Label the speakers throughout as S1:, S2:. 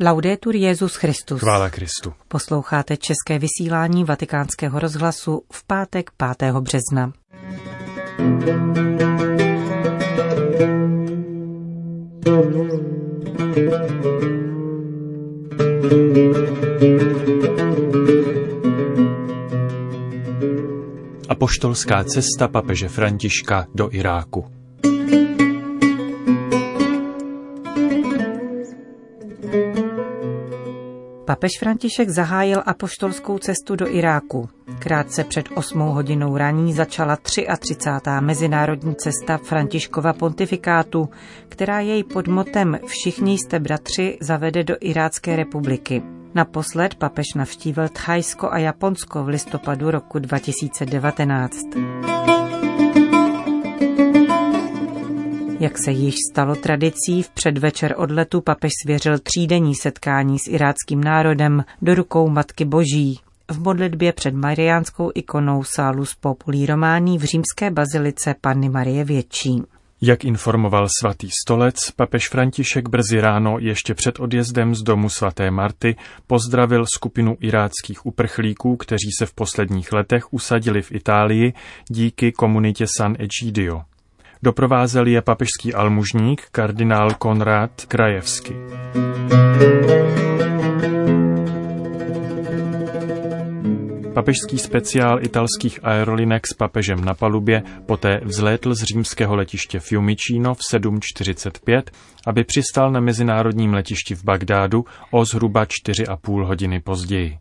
S1: Laudetur Jezus Christus.
S2: Chvála Kristu.
S1: Posloucháte české vysílání Vatikánského rozhlasu v pátek 5. března.
S2: Apoštolská cesta papeže Františka do Iráku.
S1: Papež František zahájil apoštolskou cestu do Iráku. Krátce před 8 hodinou raní začala 33. mezinárodní cesta Františkova pontifikátu, která jej pod motem Všichni jste bratři zavede do Irácké republiky. Naposled papež navštívil Thajsko a Japonsko v listopadu roku 2019. Jak se již stalo tradicí, v předvečer odletu papež svěřil třídenní setkání s iráckým národem do rukou Matky Boží v modlitbě před mariánskou ikonou Salus Populi Romání v římské bazilice Panny Marie Větší.
S2: Jak informoval svatý stolec, papež František brzy ráno ještě před odjezdem z domu svaté Marty pozdravil skupinu iráckých uprchlíků, kteří se v posledních letech usadili v Itálii díky komunitě San Egidio. Doprovázel je papežský almužník kardinál Konrad Krajevsky. Papežský speciál italských aerolinek s papežem na palubě poté vzlétl z římského letiště Fiumicino v 7.45, aby přistál na mezinárodním letišti v Bagdádu o zhruba 4,5 hodiny později.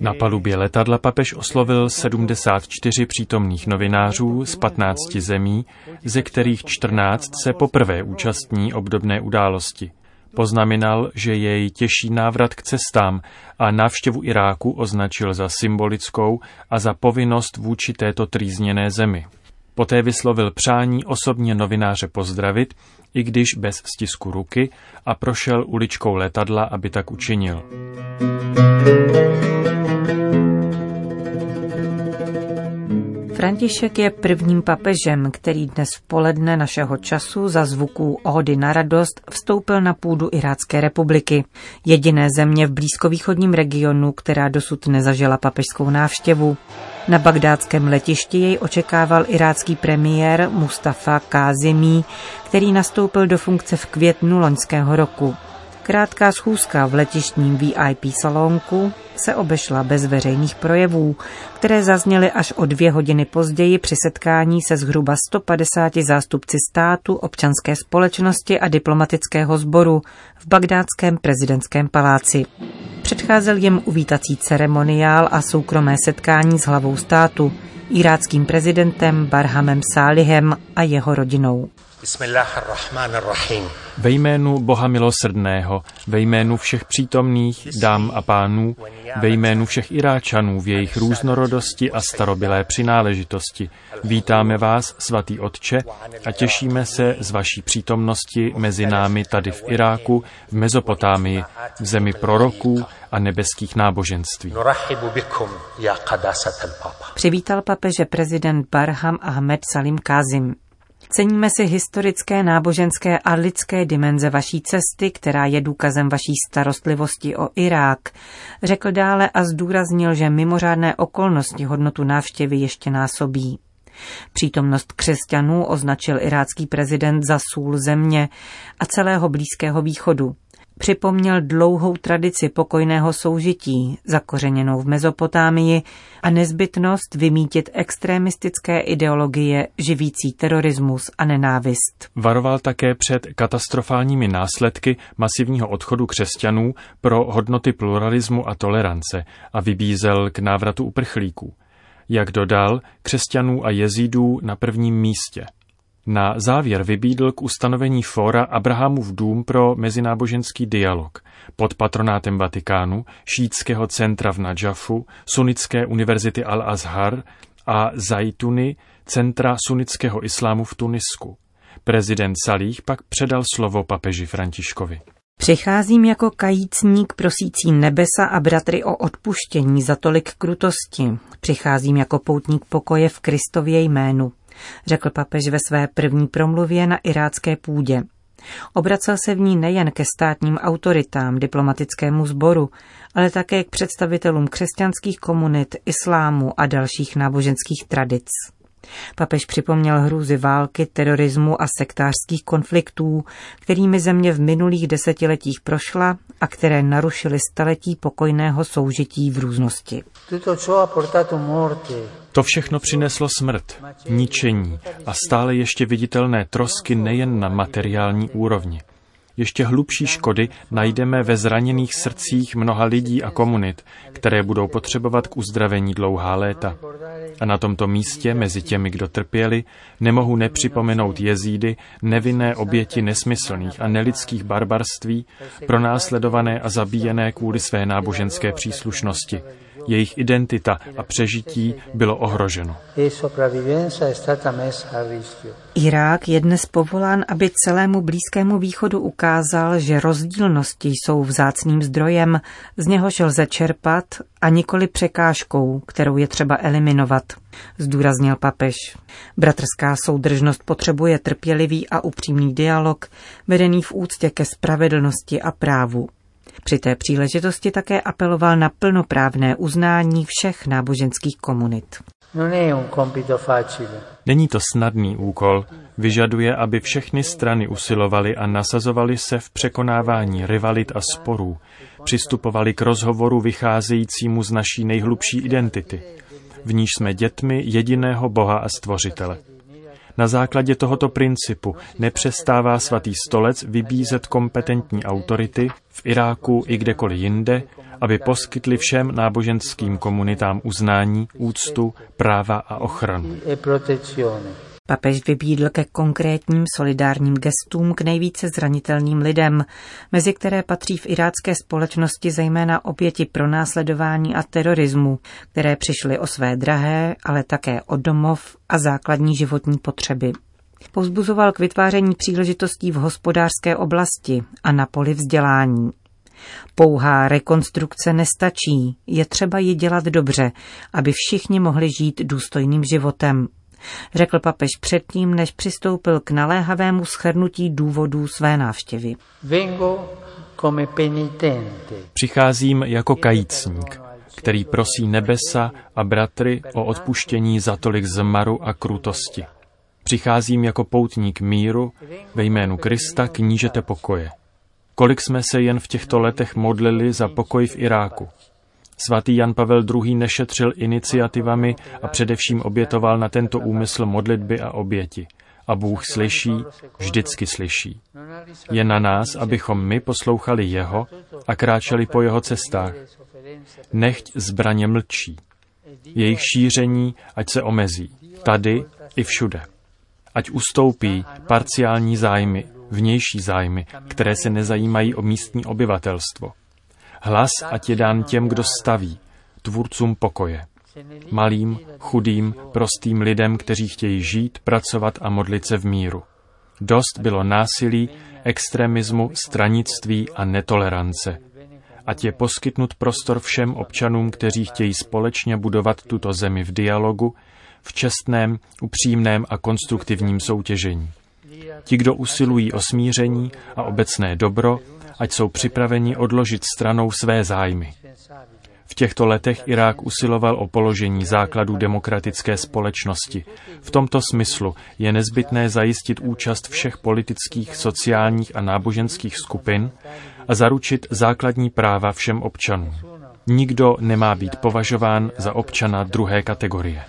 S2: Na palubě letadla papež oslovil 74 přítomných novinářů z 15 zemí, ze kterých 14 se poprvé účastní obdobné události. Poznamenal, že jej těší návrat k cestám a návštěvu Iráku označil za symbolickou a za povinnost vůči této trýzněné zemi. Poté vyslovil přání osobně novináře pozdravit, i když bez stisku ruky, a prošel uličkou letadla, aby tak učinil.
S1: František je prvním papežem, který dnes v poledne našeho času za zvuků Ohody na radost vstoupil na půdu Irácké republiky. Jediné země v blízkovýchodním regionu, která dosud nezažila papežskou návštěvu. Na bagdátském letišti jej očekával irácký premiér Mustafa Kázimí, který nastoupil do funkce v květnu loňského roku. Krátká schůzka v letištním VIP salonku se obešla bez veřejných projevů, které zazněly až o dvě hodiny později při setkání se zhruba 150 zástupci státu, občanské společnosti a diplomatického sboru v bagdátském prezidentském paláci. Předcházel jim uvítací ceremoniál a soukromé setkání s hlavou státu, iráckým prezidentem Barhamem Sálihem a jeho rodinou.
S2: Ve jménu Boha milosrdného, ve jménu všech přítomných dám a pánů, ve jménu všech Iráčanů v jejich různorodosti a starobilé přináležitosti, vítáme vás, svatý Otče, a těšíme se z vaší přítomnosti mezi námi tady v Iráku, v Mezopotámii, v zemi proroků a nebeských náboženství.
S1: Přivítal papeže prezident Barham Ahmed Salim Kazim. Ceníme si historické, náboženské a lidské dimenze vaší cesty, která je důkazem vaší starostlivosti o Irák. Řekl dále a zdůraznil, že mimořádné okolnosti hodnotu návštěvy ještě násobí. Přítomnost křesťanů označil irácký prezident za sůl země a celého Blízkého východu. Připomněl dlouhou tradici pokojného soužití, zakořeněnou v Mezopotámii, a nezbytnost vymítit extremistické ideologie živící terorismus a nenávist.
S2: Varoval také před katastrofálními následky masivního odchodu křesťanů pro hodnoty pluralismu a tolerance a vybízel k návratu uprchlíků. Jak dodal, křesťanů a jezídů na prvním místě – na závěr vybídl k ustanovení fóra Abrahamův dům pro mezináboženský dialog pod patronátem Vatikánu, šítského centra v Nadžafu, Sunnické univerzity Al-Azhar a Zajtuny, centra sunnického islámu v Tunisku. Prezident Salih pak předal slovo papeži Františkovi.
S1: Přicházím jako kajícník prosící nebesa a bratry o odpuštění za tolik krutosti. Přicházím jako poutník pokoje v Kristově jménu řekl papež ve své první promluvě na irácké půdě. Obracel se v ní nejen ke státním autoritám, diplomatickému sboru, ale také k představitelům křesťanských komunit, islámu a dalších náboženských tradic. Papež připomněl hrůzy války, terorismu a sektářských konfliktů, kterými země v minulých desetiletích prošla a které narušily staletí pokojného soužití v různosti.
S2: To všechno přineslo smrt, ničení a stále ještě viditelné trosky nejen na materiální úrovni. Ještě hlubší škody najdeme ve zraněných srdcích mnoha lidí a komunit, které budou potřebovat k uzdravení dlouhá léta. A na tomto místě, mezi těmi, kdo trpěli, nemohu nepřipomenout jezídy, nevinné oběti nesmyslných a nelidských barbarství, pronásledované a zabíjené kvůli své náboženské příslušnosti, jejich identita a přežití bylo ohroženo.
S1: Irák je dnes povolán, aby celému Blízkému východu ukázal, že rozdílnosti jsou vzácným zdrojem, z něhož lze čerpat a nikoli překážkou, kterou je třeba eliminovat, zdůraznil papež. Bratrská soudržnost potřebuje trpělivý a upřímný dialog, vedený v úctě ke spravedlnosti a právu. Při té příležitosti také apeloval na plnoprávné uznání všech náboženských komunit.
S2: Není to snadný úkol. Vyžaduje, aby všechny strany usilovaly a nasazovaly se v překonávání rivalit a sporů, přistupovali k rozhovoru vycházejícímu z naší nejhlubší identity, v níž jsme dětmi jediného Boha a Stvořitele. Na základě tohoto principu nepřestává svatý stolec vybízet kompetentní autority v Iráku i kdekoliv jinde, aby poskytli všem náboženským komunitám uznání, úctu, práva a ochranu.
S1: Papež vybídl ke konkrétním solidárním gestům k nejvíce zranitelným lidem, mezi které patří v irácké společnosti zejména oběti pronásledování a terorismu, které přišly o své drahé, ale také o domov a základní životní potřeby. Pozbuzoval k vytváření příležitostí v hospodářské oblasti a na poli vzdělání. Pouhá rekonstrukce nestačí, je třeba ji dělat dobře, aby všichni mohli žít důstojným životem, řekl papež předtím, než přistoupil k naléhavému schrnutí důvodů své návštěvy.
S2: Přicházím jako kajícník, který prosí nebesa a bratry o odpuštění za tolik zmaru a krutosti. Přicházím jako poutník míru ve jménu Krista knížete pokoje. Kolik jsme se jen v těchto letech modlili za pokoj v Iráku. Svatý Jan Pavel II. nešetřil iniciativami a především obětoval na tento úmysl modlitby a oběti. A Bůh slyší, vždycky slyší. Je na nás, abychom my poslouchali Jeho a kráčeli po Jeho cestách. Nechť zbraně mlčí. Jejich šíření ať se omezí. Tady i všude. Ať ustoupí parciální zájmy, vnější zájmy, které se nezajímají o místní obyvatelstvo. Hlas ať je dán těm, kdo staví, tvůrcům pokoje. Malým, chudým, prostým lidem, kteří chtějí žít, pracovat a modlit se v míru. Dost bylo násilí, extremismu, stranictví a netolerance. Ať je poskytnut prostor všem občanům, kteří chtějí společně budovat tuto zemi v dialogu, v čestném, upřímném a konstruktivním soutěžení. Ti, kdo usilují o smíření a obecné dobro, ať jsou připraveni odložit stranou své zájmy. V těchto letech Irák usiloval o položení základů demokratické společnosti. V tomto smyslu je nezbytné zajistit účast všech politických, sociálních a náboženských skupin a zaručit základní práva všem občanům. Nikdo nemá být považován za občana druhé kategorie.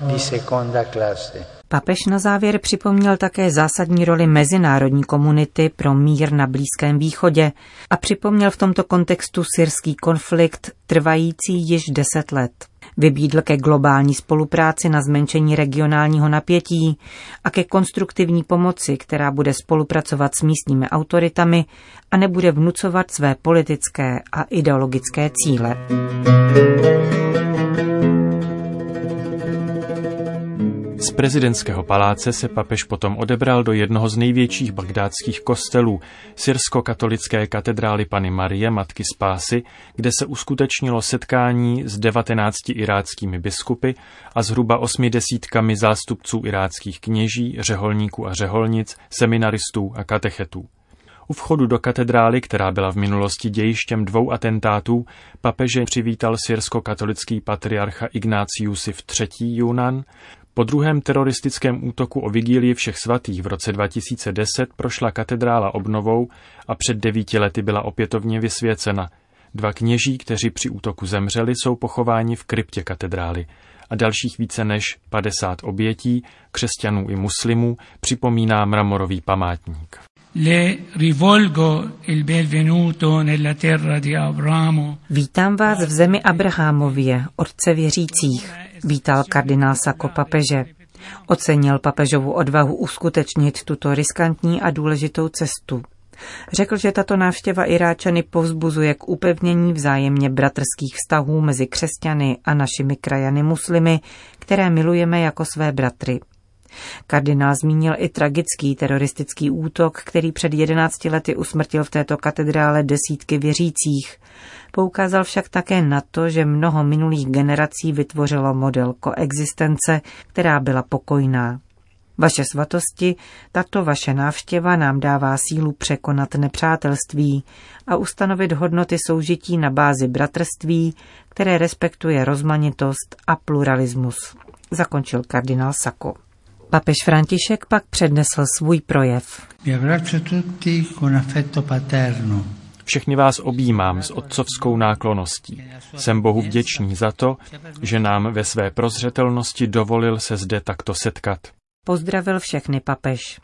S1: Papež na závěr připomněl také zásadní roli mezinárodní komunity pro mír na Blízkém východě a připomněl v tomto kontextu syrský konflikt trvající již deset let. Vybídl ke globální spolupráci na zmenšení regionálního napětí a ke konstruktivní pomoci, která bude spolupracovat s místními autoritami a nebude vnucovat své politické a ideologické cíle.
S2: Z prezidentského paláce se papež potom odebral do jednoho z největších bagdátských kostelů, syrsko-katolické katedrály Pany Marie, Matky Spásy, kde se uskutečnilo setkání s 19 iráckými biskupy a zhruba osmi desítkami zástupců iráckých kněží, řeholníků a řeholnic, seminaristů a katechetů. U vchodu do katedrály, která byla v minulosti dějištěm dvou atentátů, papeže přivítal syrsko-katolický patriarcha Ignácius III. Junan. Po druhém teroristickém útoku o vigílii všech svatých v roce 2010 prošla katedrála obnovou a před devíti lety byla opětovně vysvěcena. Dva kněží, kteří při útoku zemřeli, jsou pochováni v kryptě katedrály a dalších více než 50 obětí, křesťanů i muslimů, připomíná mramorový památník. Le rivolgo il benvenuto
S1: nella terra di Abramo. Vítám vás v zemi Abrahamově, otce věřících, vítal kardinál Sako papeže. Ocenil papežovu odvahu uskutečnit tuto riskantní a důležitou cestu. Řekl, že tato návštěva Iráčany povzbuzuje k upevnění vzájemně bratrských vztahů mezi křesťany a našimi krajany muslimy, které milujeme jako své bratry. Kardinál zmínil i tragický teroristický útok, který před 11 lety usmrtil v této katedrále desítky věřících. Poukázal však také na to, že mnoho minulých generací vytvořilo model koexistence, která byla pokojná. Vaše svatosti, tato vaše návštěva nám dává sílu překonat nepřátelství a ustanovit hodnoty soužití na bázi bratrství, které respektuje rozmanitost a pluralismus. Zakončil kardinál Sako. Papež František pak přednesl svůj projev.
S2: Všechny vás objímám s otcovskou nákloností. Jsem Bohu vděčný za to, že nám ve své prozřetelnosti dovolil se zde takto setkat.
S1: Pozdravil všechny papež.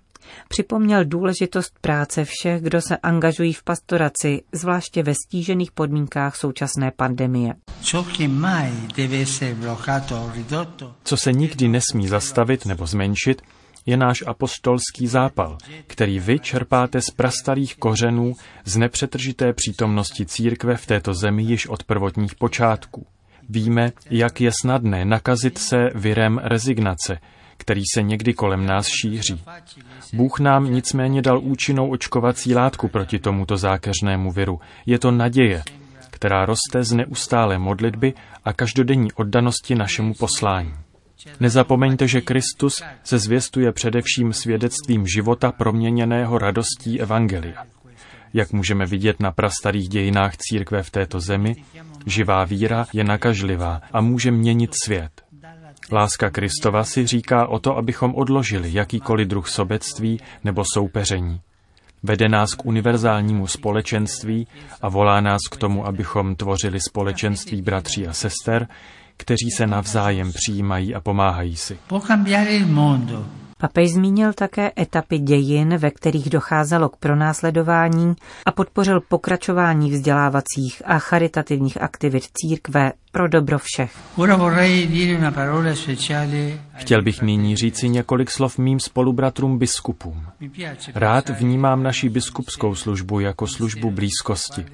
S1: Připomněl důležitost práce všech, kdo se angažují v pastoraci, zvláště ve stížených podmínkách současné pandemie.
S2: Co se nikdy nesmí zastavit nebo zmenšit, je náš apostolský zápal, který vy čerpáte z prastarých kořenů z nepřetržité přítomnosti církve v této zemi již od prvotních počátků. Víme, jak je snadné nakazit se virem rezignace, který se někdy kolem nás šíří. Bůh nám nicméně dal účinnou očkovací látku proti tomuto zákeřnému viru. Je to naděje, která roste z neustále modlitby a každodenní oddanosti našemu poslání. Nezapomeňte, že Kristus se zvěstuje především svědectvím života proměněného radostí Evangelia. Jak můžeme vidět na prastarých dějinách církve v této zemi, živá víra je nakažlivá a může měnit svět. Láska Kristova si říká o to, abychom odložili jakýkoliv druh sobectví nebo soupeření. Vede nás k univerzálnímu společenství a volá nás k tomu, abychom tvořili společenství bratří a sester, kteří se navzájem přijímají a pomáhají si.
S1: Papež zmínil také etapy dějin, ve kterých docházelo k pronásledování a podpořil pokračování vzdělávacích a charitativních aktivit církve pro dobro všech.
S2: Chtěl bych nyní říci několik slov mým spolubratrům biskupům. Rád vnímám naši biskupskou službu jako službu blízkosti.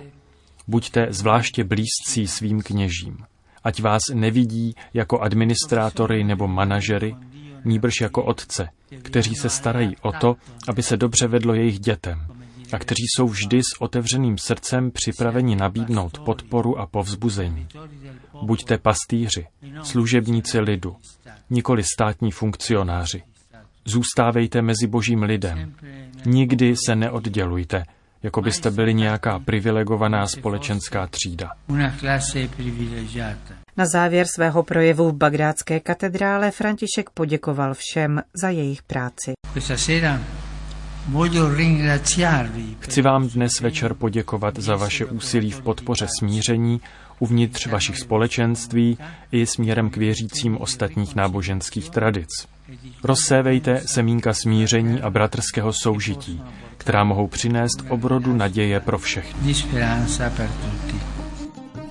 S2: Buďte zvláště blízcí svým kněžím. Ať vás nevidí jako administrátory nebo manažery, níbrž jako otce, kteří se starají o to, aby se dobře vedlo jejich dětem a kteří jsou vždy s otevřeným srdcem připraveni nabídnout podporu a povzbuzení. Buďte pastýři, služebníci lidu, nikoli státní funkcionáři. Zůstávejte mezi božím lidem. Nikdy se neoddělujte, jako byste byli nějaká privilegovaná společenská třída.
S1: Na závěr svého projevu v Bagdátské katedrále František poděkoval všem za jejich práci.
S2: Chci vám dnes večer poděkovat za vaše úsilí v podpoře smíření uvnitř vašich společenství i směrem k věřícím ostatních náboženských tradic. Rozsévejte semínka smíření a bratrského soužití, která mohou přinést obrodu naděje pro všechny.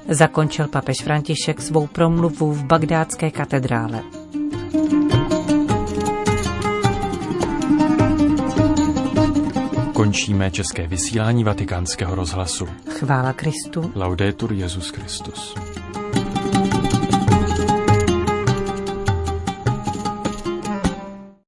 S1: Zakončil papež František svou promluvu v bagdátské katedrále.
S2: Končíme české vysílání vatikánského rozhlasu.
S1: Chvála Kristu.
S2: Laudetur Jezus Christus.